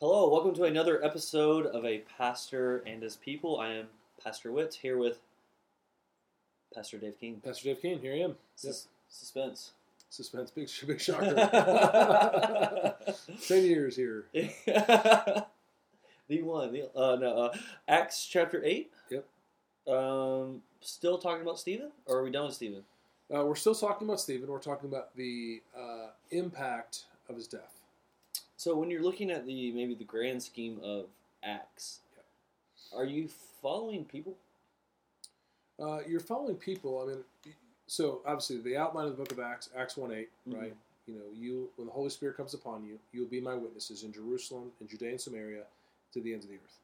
Hello, welcome to another episode of A Pastor and His People. I am Pastor Witt here with Pastor Dave King. Pastor Dave Kane, here I am. Sus- Suspense. Suspense, big, big shocker. Ten years here. the one. The, uh, no, uh, Acts chapter 8. Yep. Um, still talking about Stephen? Or are we done with Stephen? Uh, we're still talking about Stephen. We're talking about the uh, impact of his death. So when you're looking at the maybe the grand scheme of Acts, are you following people? Uh, you're following people. I mean, so obviously the outline of the book of Acts, Acts one eight, Mhm. right? You know, you when the Holy Spirit comes upon you, you will be my witnesses in Jerusalem, in Judea and Samaria, to the ends of the earth.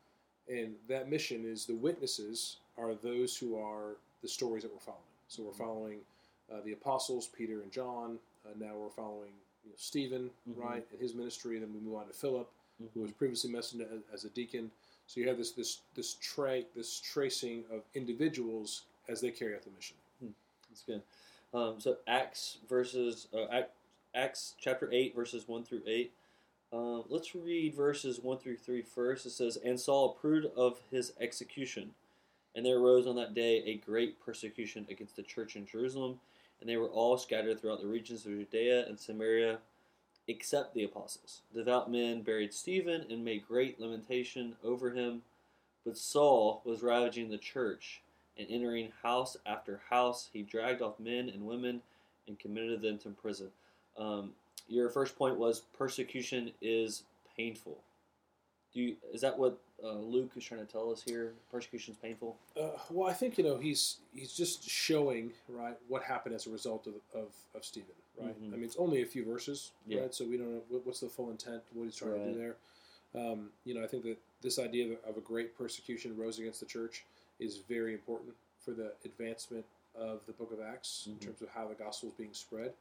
And that mission is the witnesses are those who are the stories that we're following. So we're following uh, the apostles, Peter and John. Uh, now we're following you know, Stephen, Mhm. right, and his ministry. Then we move on to Philip, who was previously mentioned as, as a deacon. So you have this this this tra- this tracing of individuals as they carry out the mission. That's good. Um, so Acts verses uh, Ac- Acts chapter eight verses one through eight. Um, let's read verses one through three first. It says, "And Saul approved of his execution, and there arose on that day a great persecution against the church in Jerusalem, and they were all scattered throughout the regions of Judea and Samaria, except the apostles. Devout men buried Stephen and made great lamentation over him, but Saul was ravaging the church." and entering house after house, he dragged off men and women and committed them to prison. Um, your first point was persecution is painful. Do you, is that what uh, Luke is trying to tell us here? Persecution is painful. Uh, well, I think you know he's he's just showing right what happened as a result of of, of Stephen, right? Mhm. I mean, it's only a few verses, Yeah. right? So we don't know what's the full intent, what he's trying to do there. Um, you know, I think that this idea of, of a great persecution rose against the church is very important for the advancement of the Book of Acts Mhm. in terms of how the gospel is being spread.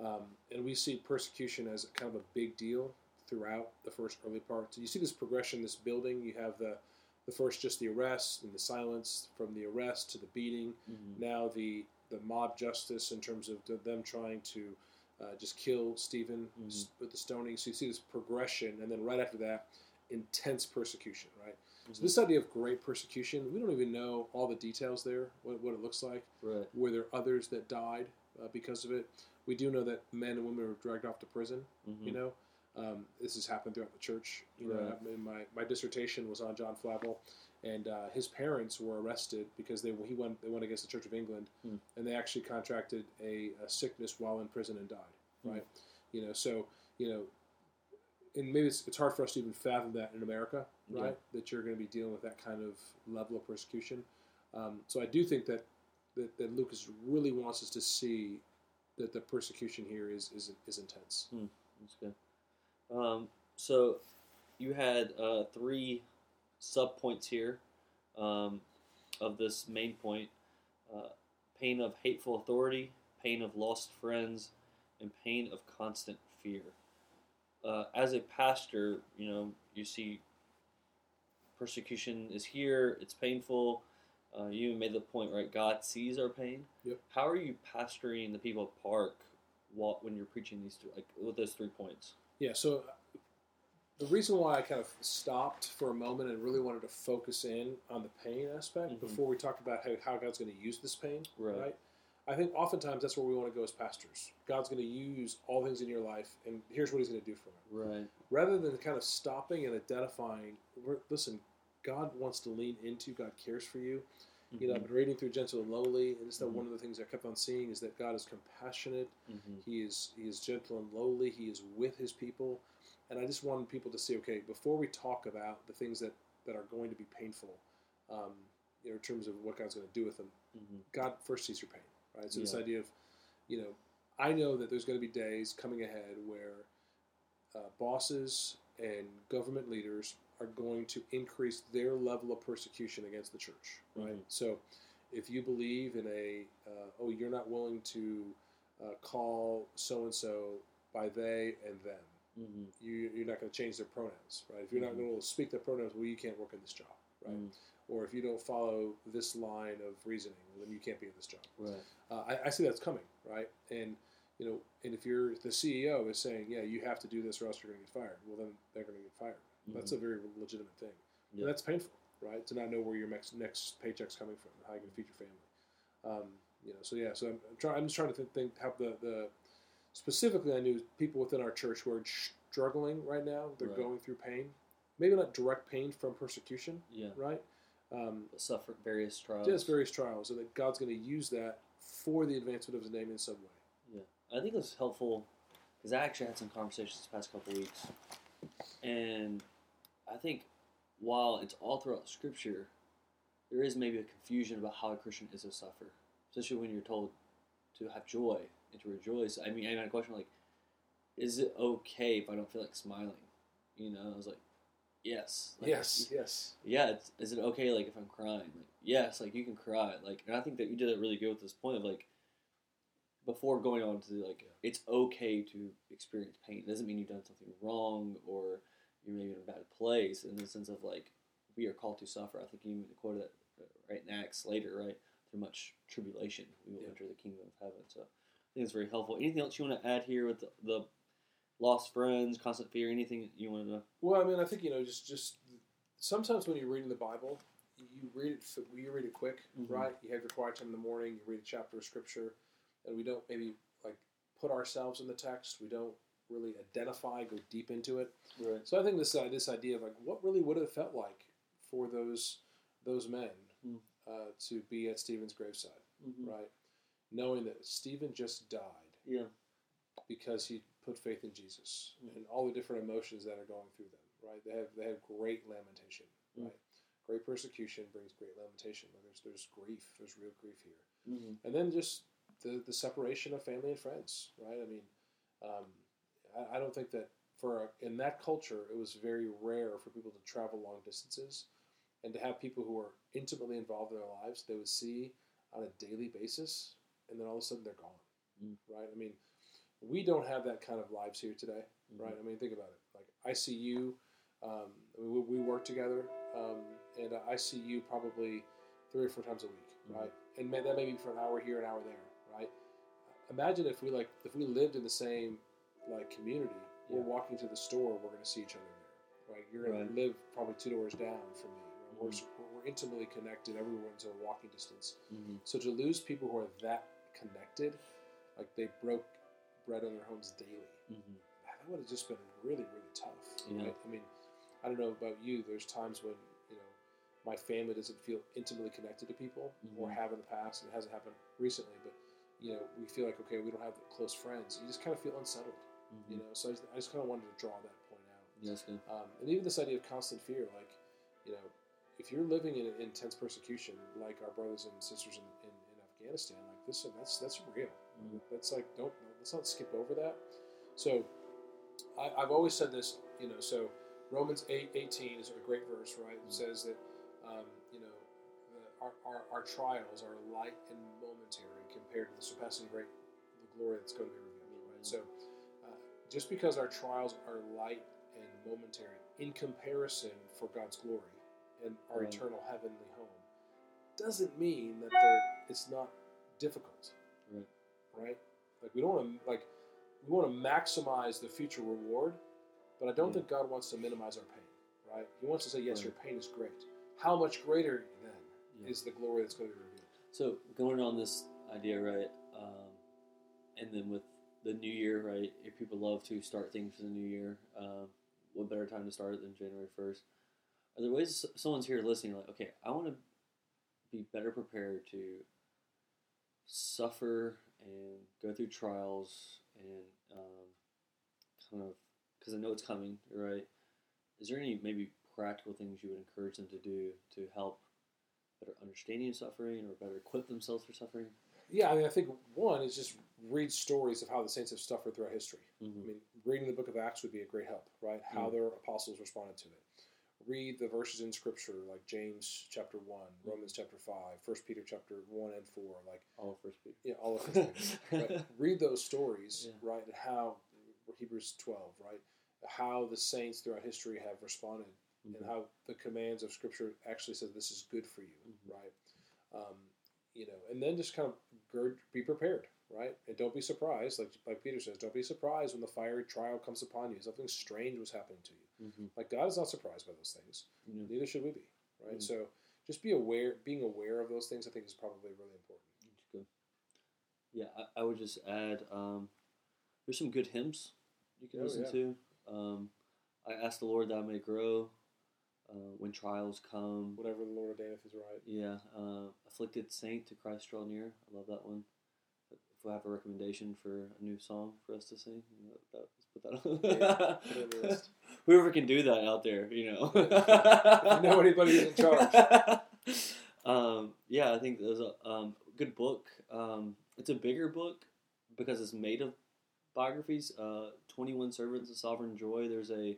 Um, and we see persecution as kind of a big deal throughout the first early part. So you see this progression, this building. You have the the first just the arrest and the silence from the arrest to the beating. Mm-hmm. Now the the mob justice in terms of them trying to uh, just kill Stephen Mhm. with the stoning. So you see this progression, and then right after that, intense persecution. Right. Mm-hmm. So this idea of great persecution, we don't even know all the details there, what, what it looks like. Right. Were there others that died uh, because of it? We do know that men and women were dragged off to prison. You know, um, this has happened throughout the church. You know, Right. I mean, my my dissertation was on John Flavel, and uh, his parents were arrested because they he went they went against the Church of England, Hmm. and they actually contracted a, a sickness while in prison and died. Hmm. Right. You know, so you know, and maybe it's, it's hard for us to even fathom that in America, Yeah. right? That you're going to be dealing with that kind of level of persecution. Um, so I do think that, that that Lucas really wants us to see that the persecution here is is, is intense. That's good. Um, so you had uh, three sub points here um, of this main point: uh, pain of hateful authority, pain of lost friends, and pain of constant fear. Uh, as a pastor, you know you see persecution is here; it's painful. Uh, you even made the point, right? God sees our pain. Yep. How are you pastoring the people of Park while, when you're preaching these two, like with those three points? Yeah, so the reason why I kind of stopped for a moment and really wanted to focus in on the pain aspect Mhm. before we talked about how, how God's going to use this pain, Right. right? I think oftentimes that's where we want to go as pastors. God's going to use all things in your life, and here's what He's going to do for it. Right. Rather than kind of stopping and identifying, listen, God wants to lean into, God cares for you. You know, I've been reading through Gentle and Lowly, and it's that Mhm. one of the things I kept on seeing is that God is compassionate, hmm he is he is gentle and lowly. He is with his people, and I just wanted people to see. Okay, before we talk about the things that that are going to be painful, um, you know, in terms of what God's going to do with them, hmm God first sees your pain, right? So this idea of, you know, I know that there's going to be days coming ahead where uh, bosses and government leaders are going to increase their level of persecution against the church, right? Mhm. So, if you believe in a, uh, oh, you're not willing to uh, call so and so by they and them, hmm you, you're not going to change their pronouns, right? If you're not Mhm. going to speak their pronouns, well, you can't work in this job, right? Mhm. Or if you don't follow this line of reasoning, well, then you can't be in this job. Right. Uh, I, I see that's coming, right? And you know, and if you're the CEO is saying, yeah, you have to do this or else you're going to get fired. Well, then they're going to get fired, That's a very legitimate thing. Yeah. And that's painful, right? To not know where your next next paycheck's coming from, and how you're going to feed your family. Um, you know, so yeah, so I'm, I'm trying. I'm just trying to think, think how the the specifically, I knew people within our church who are struggling right now. They're Right. going through pain, maybe not direct pain from persecution, yeah. right? Um, Suffer various trials. just various trials, and that God's going to use that for the advancement of His name in some way. Yeah, I think it was helpful because I actually had some conversations this past couple weeks, and I think while it's all throughout Scripture, there is maybe a confusion about how a Christian is to suffer, especially when you're told to have joy and to rejoice. I mean, I had a question like, is it okay if I don't feel like smiling? You know, I was like, yes, like, yes, yes, yeah, it's, is it okay like if I'm crying? Like yes, like you can cry. Like and I think that you did it really good with this point of like before going on to like it's okay to experience pain. It doesn't mean you've done something wrong or you're maybe in a bad place in the sense of like we are called to suffer. I think you even quoted that uh, right in Acts later, right? Through much tribulation, we will Yeah. enter the kingdom of heaven. So I think it's very helpful. Anything else you want to add here with the, the lost friends, constant fear? Anything you want to? Well, I mean, I think you know, just just sometimes when you're reading the Bible, you read it you read it quick, Mhm. right? You have your quiet time in the morning. You read a chapter of scripture, and we don't maybe like put ourselves in the text. We don't really identify, go deep into it. Right. So I think this uh, this idea of like what really would have felt like for those those men Mm. uh, to be at Stephen's graveside, Mm-hmm. right? Knowing that Stephen just died Yeah. because he put faith in Jesus Mhm. and all the different emotions that are going through them, right? They have they have great lamentation, Mm. right? Great persecution brings great lamentation. There's there's grief, there's real grief here, Mm-hmm. and then just the the separation of family and friends, right? I mean, um, I, I don't think that for a, in that culture it was very rare for people to travel long distances, and to have people who are intimately involved in their lives they would see on a daily basis, and then all of a sudden they're gone, Mm. right? I mean, we don't have that kind of lives here today Mm-hmm. right? I mean, think about it. Like I see you, um, we, we work together, um, and I see you probably three or four times a week, Mhm. right? And may, that may be for an hour here, an hour there, right? Imagine if we like if we lived in the same like community. We're walking to the store, we're going to see each other there, right? You're going Right. to live probably two doors down from me. We're, Mhm. we're intimately connected. Everyone's a walking distance. Mm-hmm. So to lose people who are that connected, like they broke bread on their homes daily, Mm-hmm. that would have just been really, really tough. Yeah. Right? I mean, I don't know about you. There's times when you know my family doesn't feel intimately connected to people, or Mhm. have in the past, and it hasn't happened recently. But you know, we feel like okay, we don't have close friends. You just kind of feel unsettled. Mm-hmm. You know, so I just, I just kind of wanted to draw that point out. Yes. Um, and even this idea of constant fear, like you know, if you're living in intense persecution, like our brothers and sisters in, in, in Afghanistan, like this, that's that's real. Mhm. That's like don't let's not skip over that. So I, I've always said this, you know. So Romans eight eighteen is a great verse, right? It says that um, you know the, our, our our trials are light and momentary compared to the surpassing great the glory that's going to be revealed, right? So uh, just because our trials are light and momentary in comparison for God's glory and our Right. eternal heavenly home, doesn't mean that it's not difficult. Right. Right. Like we don't want to like we want to maximize the future reward, but I don't Yeah. think God wants to minimize our pain. Right. He wants to say, yes, Right. your pain is great. How much greater then Yeah. is the glory that's going to be revealed? So going on this idea, right, um, and then with the new year, right, if people love to start things for the new year, um, what better time to start it than January first? Are there ways someone's here listening, like, okay, I want to be better prepared to suffer and go through trials and um, kind of because I know it's coming, right? Is there any maybe practical things you would encourage them to do to help better understanding suffering or better equip themselves for suffering? Yeah, I mean, I think one is just read stories of how the saints have suffered throughout history. Mm-hmm. I mean, reading the book of Acts would be a great help, right? How Mm. their apostles responded to it. Read the verses in Scripture, like James chapter one, Romans chapter five, First Peter chapter one and four, like All of First Peter. yeah, all of First Peter. right? Read those stories, Yeah. right? And how Hebrews twelve, right? How the saints throughout history have responded, and how the commands of Scripture actually says this is good for you, Mhm. right? Um, you know, and then just kind of gird, be prepared, right? And don't be surprised, like like Peter says, don't be surprised when the fiery trial comes upon you. Something strange was happening to you. Mm-hmm. Like God is not surprised by those things. Yeah. Neither should we be, right? Mhm. So just be aware. Being aware of those things, I think, is probably really important. Good. Yeah, I, I would just add. Um, there's some good hymns you can Oh, listen yeah. to. Um, I ask the Lord that I may grow uh, when trials come. Whatever the Lord ordaineth is right. Yeah, uh, afflicted saint to Christ draw near. I love that one. If we have a recommendation for a new song for us to sing, you know, that, let's put that on. Yeah, put it the list. Whoever can do that out there, you know. Know anybody in charge. um, yeah, I think there's a um, good book. Um, it's a bigger book because it's made of biographies. Uh, Twenty One Servants of Sovereign Joy. There's a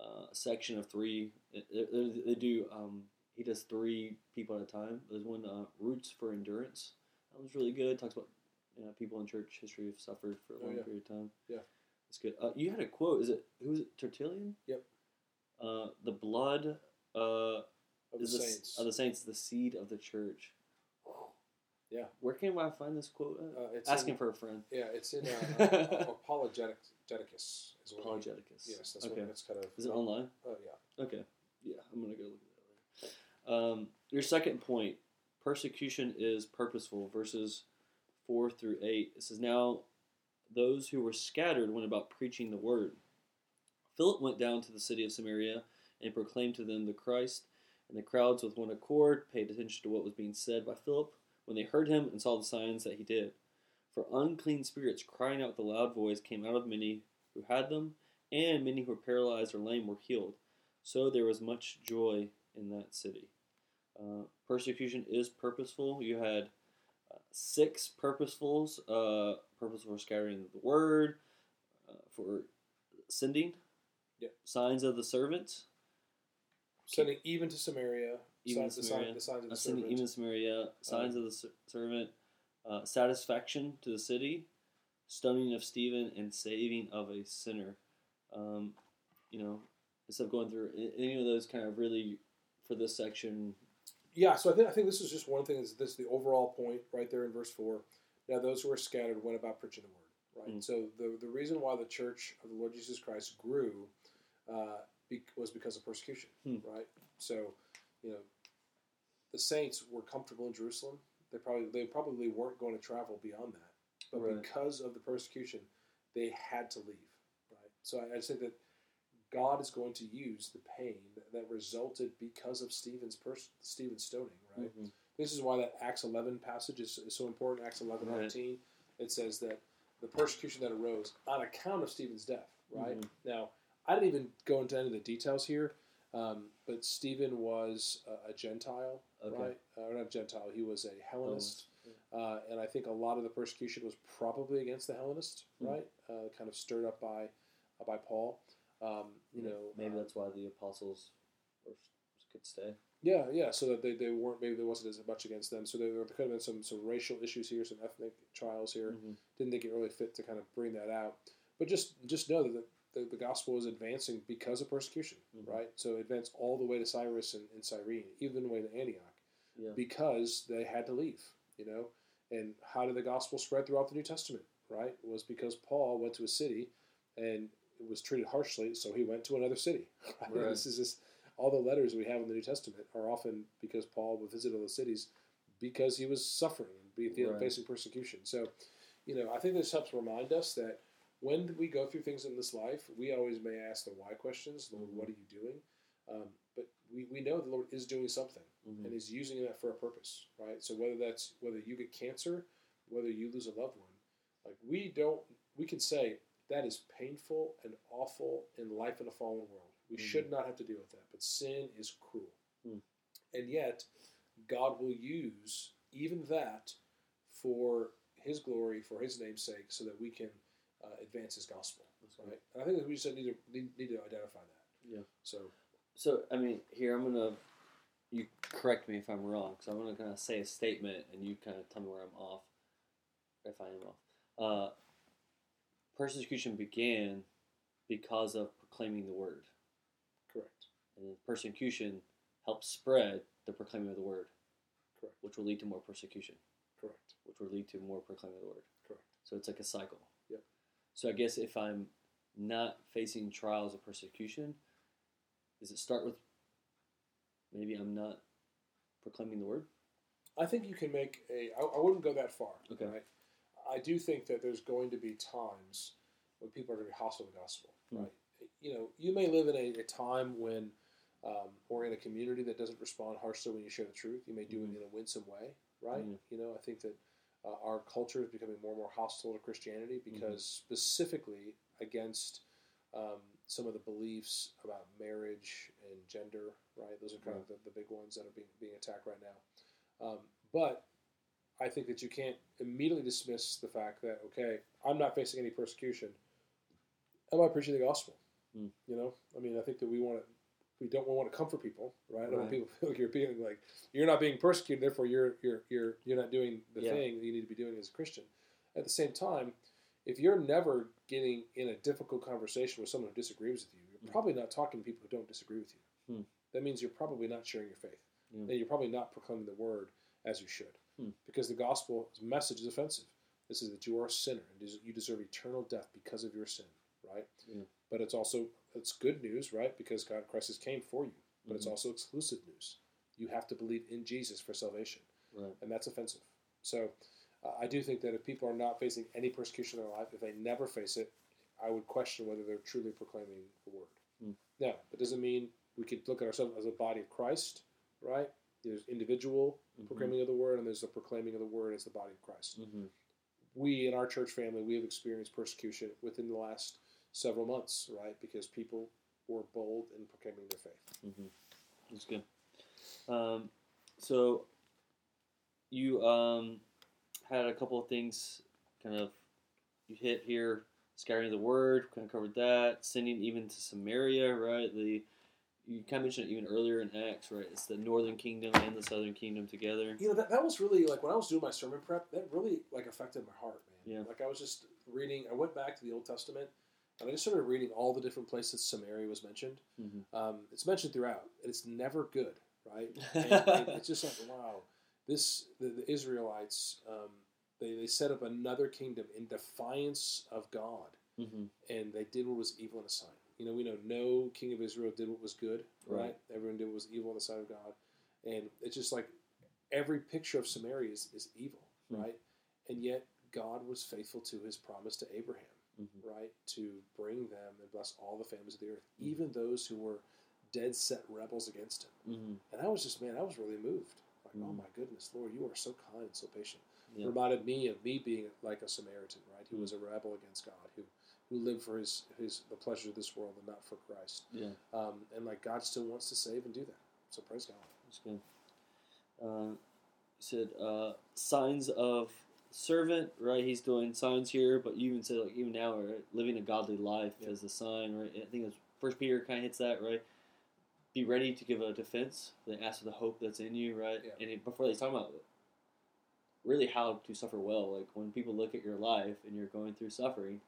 uh, section of three. They, they- they do. Um, he does three people at a time. There's one uh, Roots for Endurance. That was really good. Talks about you know, people in church history have suffered for a Oh, long yeah. period of time. Yeah. It's good. Uh, you had a quote. Is it who is it? Tertullian. Yep. Uh, the blood uh, Of the is the, saints. of the saints, the seed of the church. Yeah. Where can I find this quote? Uh, it's Asking in, for a friend. Yeah, it's in uh, Apologetic, Apologeticus. Is Apologeticus. Yes, that's okay. what that's kind of. Is it online? Oh yeah. Okay. Yeah, I'm gonna go look at that later. Um, your second point: persecution is purposeful. Verses four through eight. It says, "Now those who were scattered went about preaching the word. Philip went down to the city of Samaria and proclaimed to them the Christ, and the crowds with one accord paid attention to what was being said by Philip when they heard him and saw the signs that he did. For unclean spirits, crying out with a loud voice, came out of many who had them, and many who were paralyzed or lame were healed. So there was much joy in that city. Uh, persecution is purposeful. You had uh, six purposefuls, uh, purposeful for scattering the word, uh, for sending, Yep. signs of the servants. Sending even to Samaria. Even signs, to the, Samaria. sign, the signs of the servant. even Samaria, signs Um, of the servant, uh, satisfaction to the city, stoning of Stephen, and saving of a sinner. Um, you know, instead of going through any of those kind of really for this section, Yeah, so I think I think this is just one thing. Is this the overall point right there in verse four? Now those who were scattered went about preaching the word. Right. Mm. So the the reason why the church of the Lord Jesus Christ grew uh, be, was because of persecution. Hmm. Right. So you know the saints were comfortable in Jerusalem. They probably they probably weren't going to travel beyond that, but Right. because of the persecution, they had to leave. Right. So I, I think that God is going to use the pain that, that resulted because of Stephen's pers- Stephen's stoning. Right. Mhm. This is why that Acts 11 passage is, is so important. Acts 11, Right. 19. It says that the persecution that arose on account of Stephen's death, right? Mhm. Now, I didn't even go into any of the details here, um, but Stephen was a, a Gentile, Okay. right? Uh, or not Gentile, he was a Hellenist. Hellenist, Uh, and I think a lot of the persecution was probably against the Hellenists, Hmm. right? Uh, kind of stirred up by uh, by Paul. Um, you know, maybe uh, that's why the apostles were, could stay. Yeah, yeah. So that they, they weren't maybe there wasn't as much against them. So there, there could have been some some racial issues here, some ethnic trials here. Mhm. Didn't think it really fit to kind of bring that out. But just just know that the, the, the gospel is advancing because of persecution, Mhm. right? So it advanced all the way to Cyprus and, and Cyrene, even the way to Antioch, Yeah. because they had to leave. You know, and how did the gospel spread throughout the New Testament? Right, it was because Paul went to a city and it was treated harshly, so he went to another city. Right. This is just all the letters we have in the New Testament are often because Paul would visit those cities because he was suffering and be, Right. facing persecution. So, you know, I think this helps remind us that when we go through things in this life, we always may ask the why questions. Lord, Mhm. what are you doing? Um, but we, we know the Lord is doing something Mhm. and is using that for a purpose, right? So whether that's whether you get cancer, whether you lose a loved one, like we don't, we can say that is painful and awful in life in a fallen world. We Mhm. should not have to deal with that, but sin is cruel, Mm. and yet God will use even that for His glory, for His name's sake, so that we can uh, advance His gospel, That's right. right? And I think that we just need to need, need to identify that. Yeah. So So I mean, here I'm gonna you correct me if I'm wrong. So I'm gonna kind of say a statement, and you kind of tell me where I'm off, if I am off. Uh, persecution began because of proclaiming the word, correct, and persecution helped spread the proclaiming of the word, correct, which will lead to more persecution, correct, which will lead to more proclaiming of the word. Correct. So it's like a cycle. Yep. So I guess if I'm not facing trials of persecution, does it start with maybe I'm not proclaiming the word? I think you can make a. I, I wouldn't go that far. Okay. Right. I do think that there's going to be times when people are going to be hostile to the gospel. Hmm. Right. You know, you may live in a, a time when, um, or in a community that doesn't respond harshly when you share the truth. You may do Mhm. it in a winsome way. Right. Mhm. You know, I think that uh, our culture is becoming more and more hostile to Christianity Mm-hmm. because specifically against um, some of the beliefs about marriage and gender. Right. Those are kind of the, the big ones that are being being attacked right now. Um, but I think that you can't immediately dismiss the fact that okay, I'm not facing any persecution. Am I preaching the gospel? Hmm. You know, I mean, I think that we want to, we don't want to comfort people, right? I don't want people to feel like you're being like you're not being persecuted, therefore you're you're you're you're not doing the Yeah. thing that you need to be doing as a Christian. At the same time, if you're never getting in a difficult conversation with someone who disagrees with you, you're Hmm. probably not talking to people who don't disagree with you. Hmm. That means you're probably not sharing your faith, Yeah. and you're probably not proclaiming the word as you should Hmm. because the gospel message is offensive. This is that you are a sinner and you deserve eternal death because of your sin, right? But it's also it's good news, right? Because God Christ has came for you. But it's Mhm. also exclusive news. You have to believe in Jesus for salvation, Right. and that's offensive. So uh, I do think that if people are not facing any persecution in their life, if they never face it, I would question whether they're truly proclaiming the word. Hmm. Now, that doesn't mean we could look at ourselves as a body of Christ, right? There's individual Mhm. proclaiming of the word, and there's the proclaiming of the word as the body of Christ. Mm-hmm. We in our church family, we have experienced persecution within the last several months, right? Because people were bold in proclaiming their faith. Mm-hmm. That's good. Um, so you um, had a couple of things kind of you hit here. Scattering the word, kind of covered that. Sending even to Samaria, right? The you kind of mentioned it even earlier in Acts, right? It's the northern kingdom and the southern kingdom together. You know, that, that was really like when I was doing my sermon prep, that really like affected my heart, man. Yeah. Like I was just reading, I went back to the Old Testament and I just started reading all the different places Samaria was mentioned. Mm-hmm. Um, it's mentioned throughout, and it's never good, right? And, and it's just like, wow, this, the, the Israelites, um, they, they set up another kingdom in defiance of God, Mm-hmm. and they did what was evil in the sight. You know, we know no king of Israel did what was good, right? Right. Everyone did what was evil in the sight of God. And it's just like every picture of Samaria is, is evil, Hmm. right? And yet God was faithful to his promise to Abraham, Mm-hmm. right? To bring them and bless all the families of the earth, Mhm. even those who were dead set rebels against him. Mm-hmm. And I was just, man, I was really moved. Like, oh Mhm. my goodness, Lord, you are so kind and so patient. Yeah. Reminded me of me being like a Samaritan, right? Who Mhm. was a rebel against God, who who lived for his his the pleasure of this world and not for Christ. Yeah. Um, and like God still wants to save and do that. So praise God. That's good. Uh, you said uh, signs of servant, right? He's doing signs here, but you even said like even now, right? Living a godly life Yeah. as a sign, right? I think it's First Peter kind of hits that, right? Be ready to give a defense. They ask for the hope that's in you, right? Yeah. And before they talk about really how to suffer well, like when people look at your life and you're going through suffering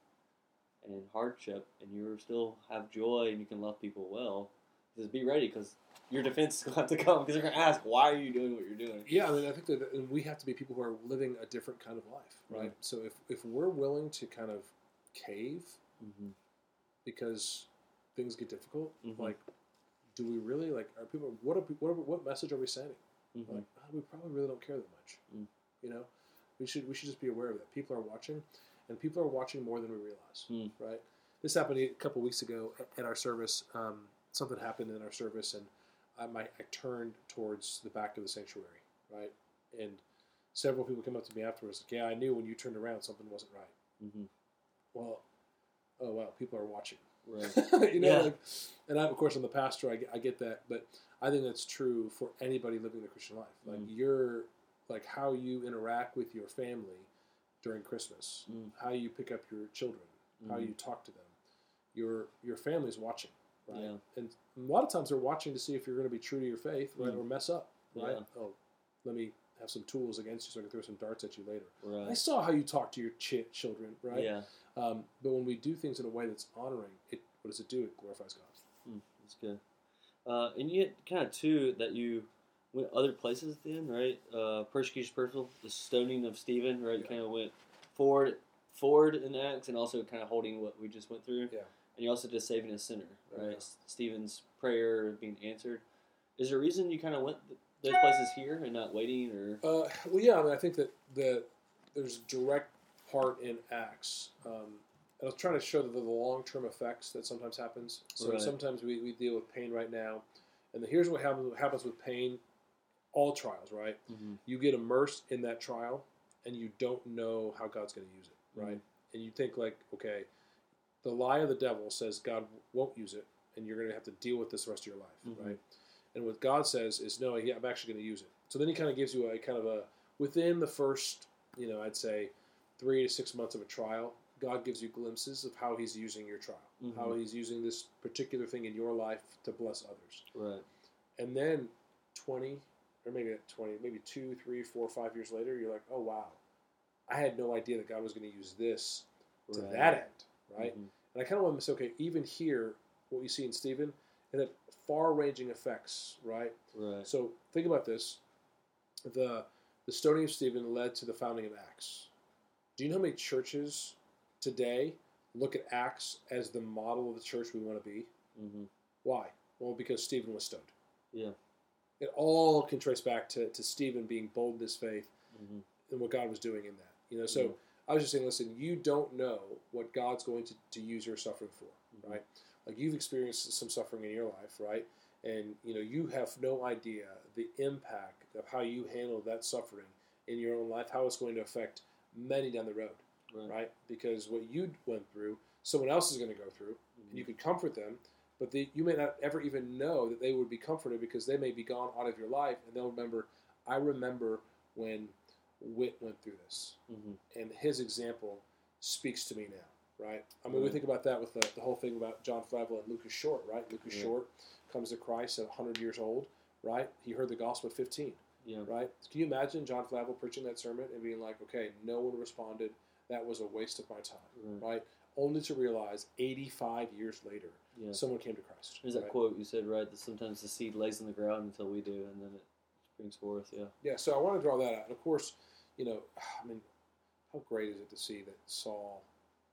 and hardship, and you still have joy and you can love people well, just be ready because your defense is going to have to come because they're going to ask, why are you doing what you're doing? Yeah, I mean, I think that and we have to be people who are living a different kind of life, right? Right. So if if we're willing to kind of cave Mm-hmm. because things get difficult, Mhm. like, do we really like? Are people? What are what, are, what message are we sending? Mm-hmm. Like, ah, we probably really don't care that much. Mm. You know, we should we should just be aware of that. People are watching, and people are watching more than we realize. Mm. Right. This happened a couple weeks ago at our service. Um, something happened in our service, and I, my, I turned towards the back of the sanctuary. Right, and several people came up to me afterwards. Like, yeah, I knew when you turned around something wasn't right. Mm-hmm. Well, oh wow, people are watching. Right. you know, Yeah. like, and I, of course, I'm the pastor. I get, I get that, but I think that's true for anybody living the Christian life. Like Mm. you're, like how you interact with your family during Christmas, Mm. how you pick up your children, how Mhm. you talk to them. Your your family's watching, right? Yeah. And a lot of times they're watching to see if you're going to be true to your faith, right, Mm. or mess up, right? Yeah. Oh, let me have some tools against you so I can throw some darts at you later. I saw how you talk to your ch- children, right? Yeah. Um, but when we do things in a way that's honoring, it what does it do? It glorifies God. Mm, that's good. Uh, and yet, kind of too, that you went other places at the end, right? Uh, persecution, personal, the stoning of Stephen, right? You Yeah. kind of went forward, forward in Acts and also kind of holding what we just went through. Yeah. And you also did saving a sinner, right? Yeah. Stephen's prayer being answered. Is there a reason you kind of went those places here and not waiting, or Uh, well, yeah, I mean, I think that the there's direct part in Acts. Um, I was trying to show the, the long term effects that sometimes happens. So Right. sometimes we, we deal with pain right now, and then here's what happens, what happens with pain. All trials, right? You get immersed in that trial, and you don't know how God's going to use it, right? And you think like, okay, the lie of the devil says God won't use it, and you're going to have to deal with this the rest of your life, Mhm. right? And what God says is, no, I'm actually going to use it. So then He kind of gives you a kind of a within the first, you know, I'd say three to six months of a trial, God gives you glimpses of how He's using your trial, how Mhm. He's using this particular thing in your life to bless others. right? And then 20, or maybe 20, maybe two, three, four, five years later, you're like, oh, wow, I had no idea that God was going to use this to right. that end, right? Mhm. And I kind of want to say, okay, even here, what you see in Stephen, it had far-ranging effects, right? Right. So think about this: the the stoning of Stephen led to the founding of Acts. Do you know how many churches today look at Acts as the model of the church we want to be? hmm Why? Well, because Stephen was stoned. Yeah. It all can trace back to, to Stephen being bold in his faith hmm and what God was doing in that. You know, so Mhm. I was just saying, listen, you don't know what God's going to, to use your suffering for, Mhm. right? Like you've experienced some suffering in your life, right? And you know, you have no idea the impact of how you handle that suffering in your own life, how it's going to affect many down the road, Right. right? Because what you went through, someone else is going to go through, Mhm. and you could comfort them, but they, you may not ever even know that they would be comforted because they may be gone out of your life, and they'll remember. I remember when Whit went through this, Mhm. and his example speaks to me now, right? I mean, we think about that with the, the whole thing about John Flavel and Lucas Short, right? Lucas Yeah. Short comes to Christ at 100 years old, right? He heard the gospel at 15, Yeah. right? Can you imagine John Flavel preaching that sermon and being like, okay, no one responded. That was a waste of my time, Right. right? Only to realize 85 years later, Yeah. someone came to Christ. There's that quote you said, right? That sometimes the seed lays in the ground until we do, and then it springs forth. Yeah. Yeah, so I want to draw that out. And of course, you know, I mean, how great is it to see that Saul,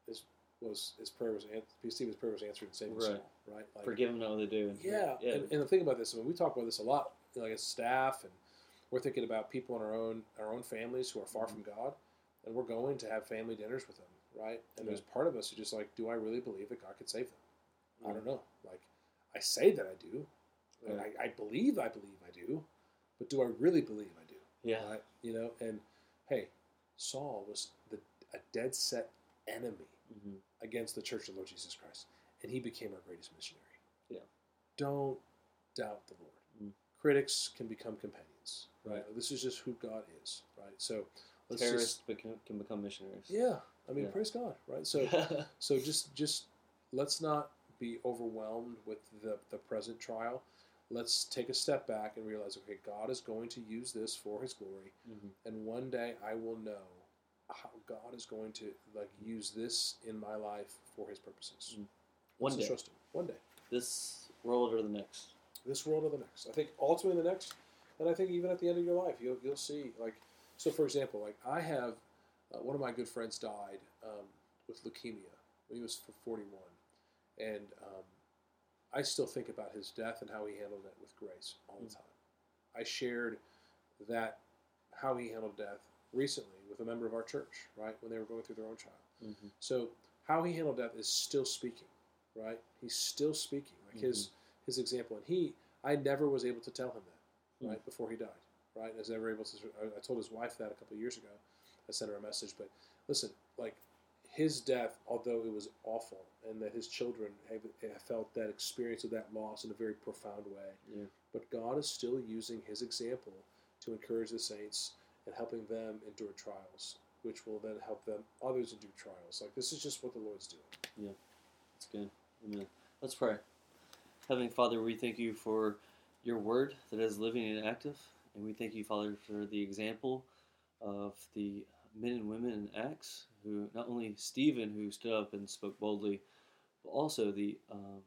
his, was, his prayer was answered, Stephen's prayer was answered and saved Right. Saul, right? Like, Forgive them what they do. And, Yeah, Yeah. And, and the thing about this, I mean, we talk about this a lot, like as staff, and we're thinking about people in our own our own families who are far Mm-hmm. from God, and we're going to have family dinners with them, right? And there's part of us who just like, do I really believe that God could save them? I don't know. Like, I say that I do, and I, I believe I believe I do, but do I really believe I do? Yeah. Right? You know, and hey, Saul was the a dead set enemy hmm against the Church of the Lord Jesus Christ, and he became our greatest missionary. Yeah. Don't doubt the Lord. Mm. Critics can become companions, right? Right. This is just who God is, right? So let's just Terrorists become, can become missionaries. yeah. I mean, Yeah. praise God, right? So so just just let's not be overwhelmed with the the present trial. Let's take a step back and realize, okay, God is going to use this for His glory, Mhm. and one day I will know how God is going to like use this in my life for His purposes. Mm. One day, trust Him. One day, this world or the next. this world or the next. I think ultimately the next, and I think even at the end of your life, you'll you'll see like so. For example, like I have uh, one of my good friends died um, with leukemia when he was 41, and um, I still think about his death and how he handled it with grace all the Mm. time. I shared that how he handled death recently a member of our church, right when they were going through their own trial. hmm So how he handled death is still speaking, right? He's still speaking, like his his example. And he, I never was able to tell him that, Hmm. right before he died, right? I was never able to. I, I told his wife that a couple of years ago. I sent her a message, but listen, like his death, although it was awful, and that his children have, have felt that experience of that loss in a very profound way, Yeah. but God is still using his example to encourage the saints and helping them endure trials, which will then help them others endure trials. Like this is just what the Lord's doing. Yeah, it's good. Amen. Let's pray. Heavenly Father, we thank you for your word that is living and active. And we thank you, Father, for the example of the men and women in Acts, who not only Stephen, who stood up and spoke boldly, but also the um,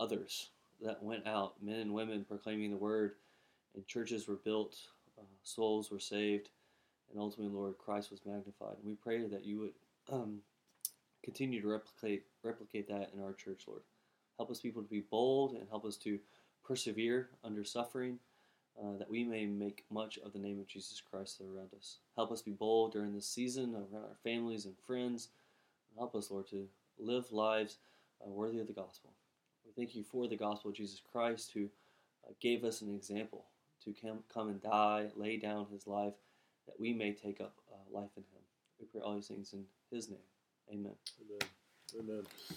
others that went out, men and women proclaiming the word, and churches were built, uh, souls were saved, and ultimately, Lord, Christ was magnified. And we pray that you would um, continue to replicate replicate that in our church, Lord. Help us people to be bold and help us to persevere under suffering, uh, that we may make much of the name of Jesus Christ around us. Help us be bold during this season around our families and friends. Help us, Lord, to live lives uh, worthy of the gospel. We thank you for the gospel of Jesus Christ, who uh, gave us an example to come, and die, lay down his life, that we may take up uh, life in him. We pray all these things in his name. Amen. Amen. Amen.